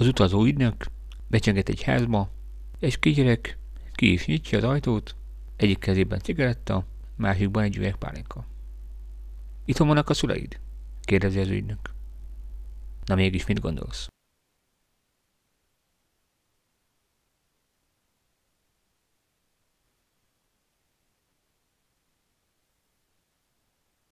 Az utazó ügynök becsenget egy házba, és kisgyerek ki is nyitja az ajtót, egyik kezében cigaretta, másikban egy üveg pálinka. Itthon vannak a szüleid? kérdezi az ügynök. Na mégis mit gondolsz?